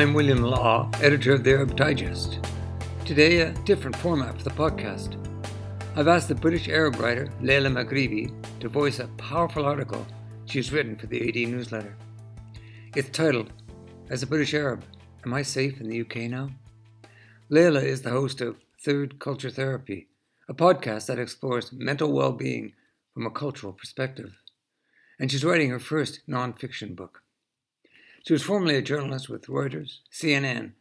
I'm William Law, editor of the Arab Digest. Today, a different format for the podcast. I've asked the British Arab writer Layla Maghribi to voice a powerful article she's written for the AD newsletter. It's titled, As a British Arab, Am I Safe in the UK Now? Layla is the host of Third Culture Therapy, a podcast that explores mental well being from a cultural perspective. And she's writing her first non fiction book. She was formerly a journalist with Reuters, CNN,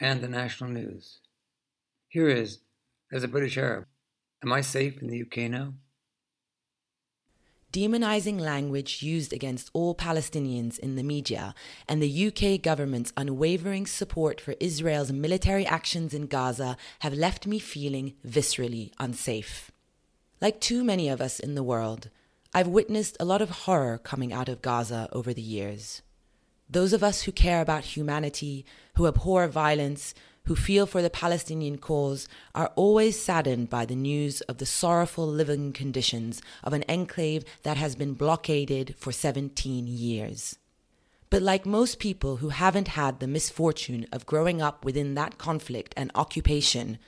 and the National News. Here is, as a British Arab, am I safe in the UK now? Demonizing language used against all Palestinians in the media and the UK government's unwavering support for Israel's military actions in Gaza have left me feeling viscerally unsafe. Like too many of us in the world, I've witnessed a lot of horror coming out of Gaza over the years. Those of us who care about humanity, who abhor violence, who feel for the Palestinian cause are always saddened by the news of the sorrowful living conditions of an enclave that has been blockaded for 17 years. But like most people who haven't had the misfortune of growing up within that conflict and occupation,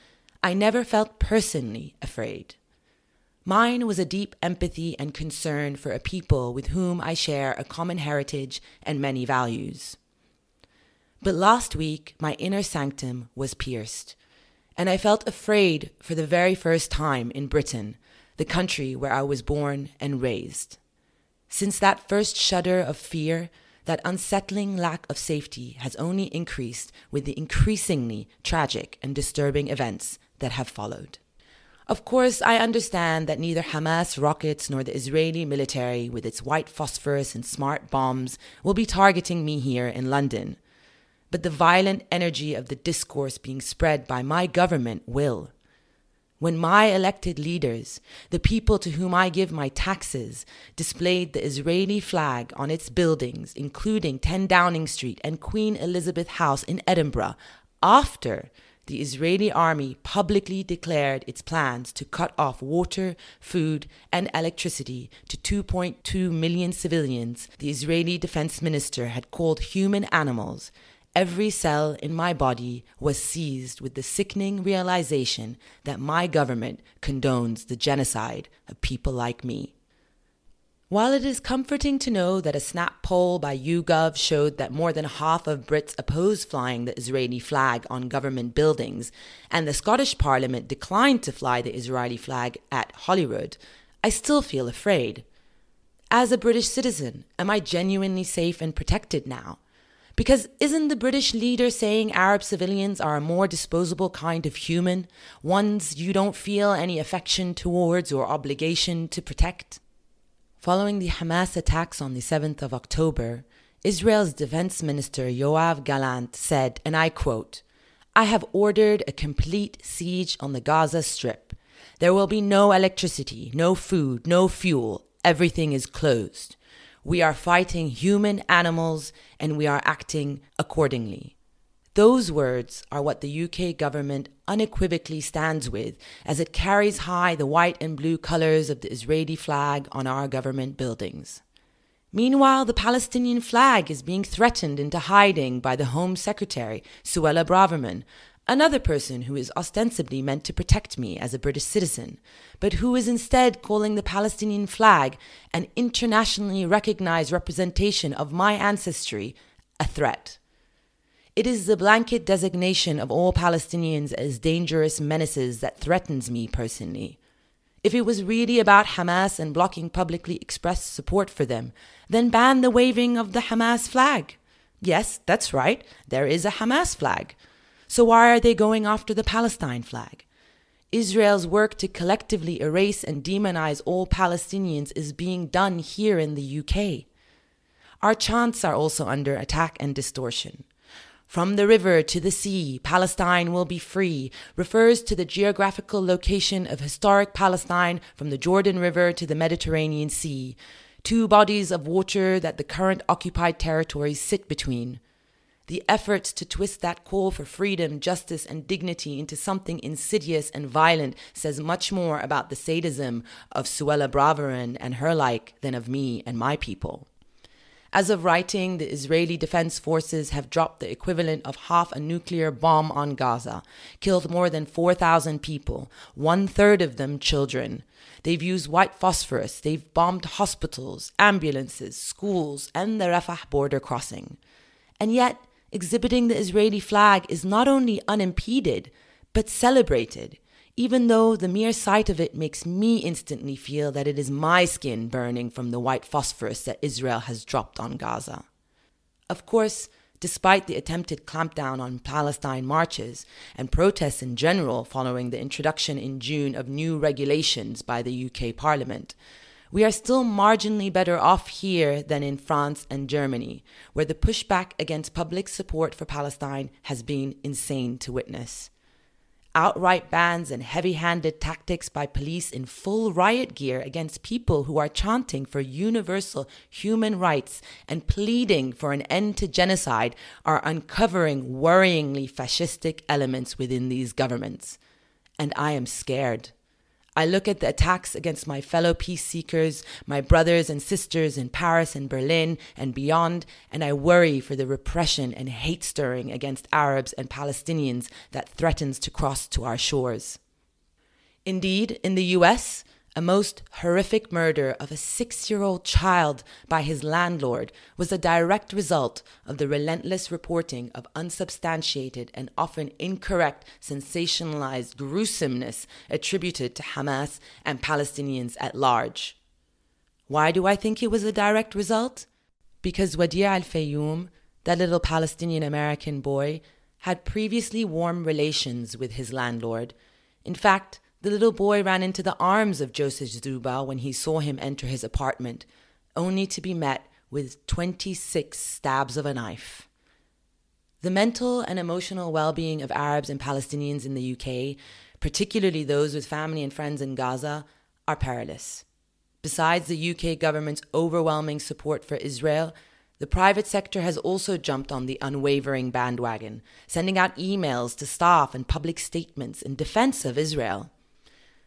I never felt personally afraid. Mine was a deep empathy and concern for a people with whom I share a common heritage and many values. But last week, my inner sanctum was pierced, and I felt afraid for the very first time in Britain, the country where I was born and raised. Since that first shudder of fear, that unsettling lack of safety has only increased with the increasingly tragic and disturbing events that have followed. Of course, I understand that neither Hamas rockets nor the Israeli military, with its white phosphorus and smart bombs, will be targeting me here in London. But the violent energy of the discourse being spread by my government will. When my elected leaders, the people to whom I give my taxes, displayed the Israeli flag on its buildings, including 10 Downing Street and Queen Elizabeth House in Edinburgh, after the Israeli army publicly declared its plans to cut off water, food, and electricity to 2.2 million civilians, the Israeli defense minister had called human animals. Every cell in my body was seized with the sickening realization that my government condones the genocide of people like me. While it is comforting to know that a snap poll by YouGov showed that more than half of Brits oppose flying the Israeli flag on government buildings, and the Scottish Parliament declined to fly the Israeli flag at Holyrood, I still feel afraid. As a British citizen, am I genuinely safe and protected now? Because isn't the British leader saying Arab civilians are a more disposable kind of human, ones you don't feel any affection towards or obligation to protect? Following the Hamas attacks on the 7th of October, Israel's defense minister Yoav Gallant said, and I quote, I have ordered a complete siege on the Gaza Strip. There will be no electricity, no food, no fuel. Everything is closed. We are fighting human animals and we are acting accordingly. Those words are what the UK government unequivocally stands with as it carries high the white and blue colours of the Israeli flag on our government buildings. Meanwhile, the Palestinian flag is being threatened into hiding by the Home Secretary, Suella Braverman, another person who is ostensibly meant to protect me as a British citizen, but who is instead calling the Palestinian flag, an internationally recognized representation of my ancestry, a threat. It is the blanket designation of all Palestinians as dangerous menaces that threatens me personally. If it was really about Hamas and blocking publicly expressed support for them, then ban the waving of the Hamas flag. Yes, that's right, there is a Hamas flag. So why are they going after the Palestine flag? Israel's work to collectively erase and demonize all Palestinians is being done here in the UK. Our chants are also under attack and distortion. From the river to the sea, Palestine will be free refers to the geographical location of historic Palestine from the Jordan River to the Mediterranean Sea, two bodies of water that the current occupied territories sit between. The efforts to twist that call for freedom, justice, and dignity into something insidious and violent says much more about the sadism of Suella Braverman and her like than of me and my people. As of writing, the Israeli Defense Forces have dropped the equivalent of half a nuclear bomb on Gaza, killed more than 4,000 people, one third of them children. They've used white phosphorus, they've bombed hospitals, ambulances, schools, and the Rafah border crossing. And yet, exhibiting the Israeli flag is not only unimpeded, but celebrated even though the mere sight of it makes me instantly feel that it is my skin burning from the white phosphorus that Israel has dropped on Gaza. Of course, despite the attempted clampdown on Palestine marches and protests in general following the introduction in June of new regulations by the UK Parliament, we are still marginally better off here than in France and Germany, where the pushback against public support for Palestine has been insane to witness outright bans and heavy handed tactics by police in full riot gear against people who are chanting for universal human rights and pleading for an end to genocide are uncovering worryingly fascistic elements within these governments. And I am scared. I look at the attacks against my fellow peace seekers, my brothers and sisters in Paris and Berlin and beyond, and I worry for the repression and hate stirring against Arabs and Palestinians that threatens to cross to our shores. Indeed, in the US, a most horrific murder of a six year old child by his landlord was a direct result of the relentless reporting of unsubstantiated and often incorrect sensationalized gruesomeness attributed to Hamas and Palestinians at large. Why do I think it was a direct result? Because Wadia al Fayoum, that little Palestinian American boy, had previously warm relations with his landlord. In fact, the little boy ran into the arms of Joseph Czuba when he saw him enter his apartment, only to be met with 26 stabs of a knife. The mental and emotional well being of Arabs and Palestinians in the UK, particularly those with family and friends in Gaza, are perilous. Besides the UK government's overwhelming support for Israel, the private sector has also jumped on the unwavering bandwagon, sending out emails to staff and public statements in defense of Israel.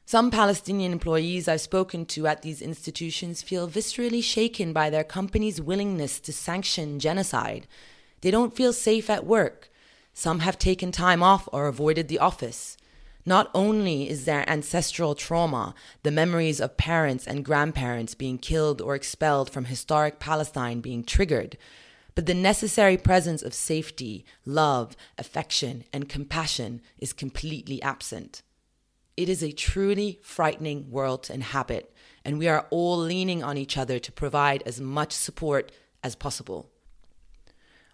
Some Palestinian employees I've spoken to at these institutions feel viscerally shaken by their company's willingness to sanction genocide. They don't feel safe at work. Some have taken time off or avoided the office. Not only is there ancestral trauma, the memories of parents and grandparents being killed or expelled from historic Palestine being triggered, but the necessary presence of safety, love, affection, and compassion is completely absent. It is a truly frightening world to inhabit, and we are all leaning on each other to provide as much support as possible.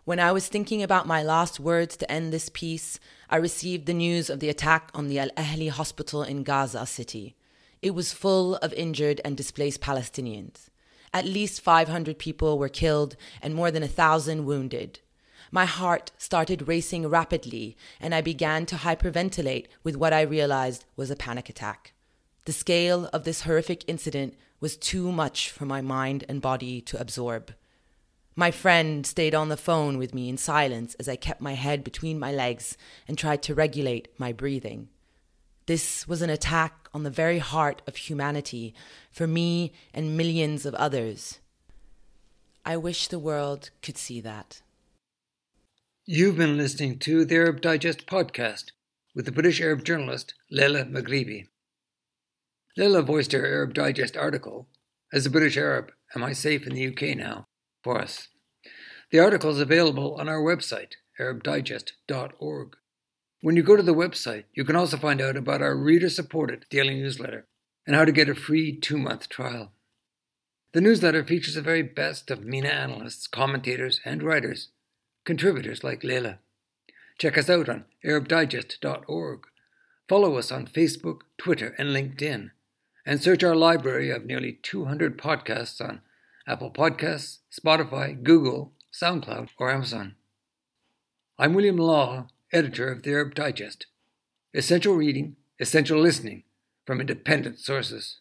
When I was thinking about my last words to end this piece, I received the news of the attack on the Al Ahli hospital in Gaza City. It was full of injured and displaced Palestinians. At least 500 people were killed and more than a thousand wounded. My heart started racing rapidly, and I began to hyperventilate with what I realized was a panic attack. The scale of this horrific incident was too much for my mind and body to absorb. My friend stayed on the phone with me in silence as I kept my head between my legs and tried to regulate my breathing. This was an attack on the very heart of humanity for me and millions of others. I wish the world could see that. You've been listening to the Arab Digest podcast with the British Arab journalist Layla Maghribi. Layla voiced her Arab Digest article, As a British Arab, Am I Safe in the UK Now? for us. The article is available on our website, arabdigest.org. When you go to the website, you can also find out about our reader supported daily newsletter and how to get a free two month trial. The newsletter features the very best of MENA analysts, commentators, and writers contributors like Layla. Check us out on ArabDigest.org. Follow us on Facebook, Twitter, and LinkedIn. And search our library of nearly 200 podcasts on Apple Podcasts, Spotify, Google, SoundCloud, or Amazon. I'm William Law, editor of the Arab Digest. Essential reading, essential listening from independent sources.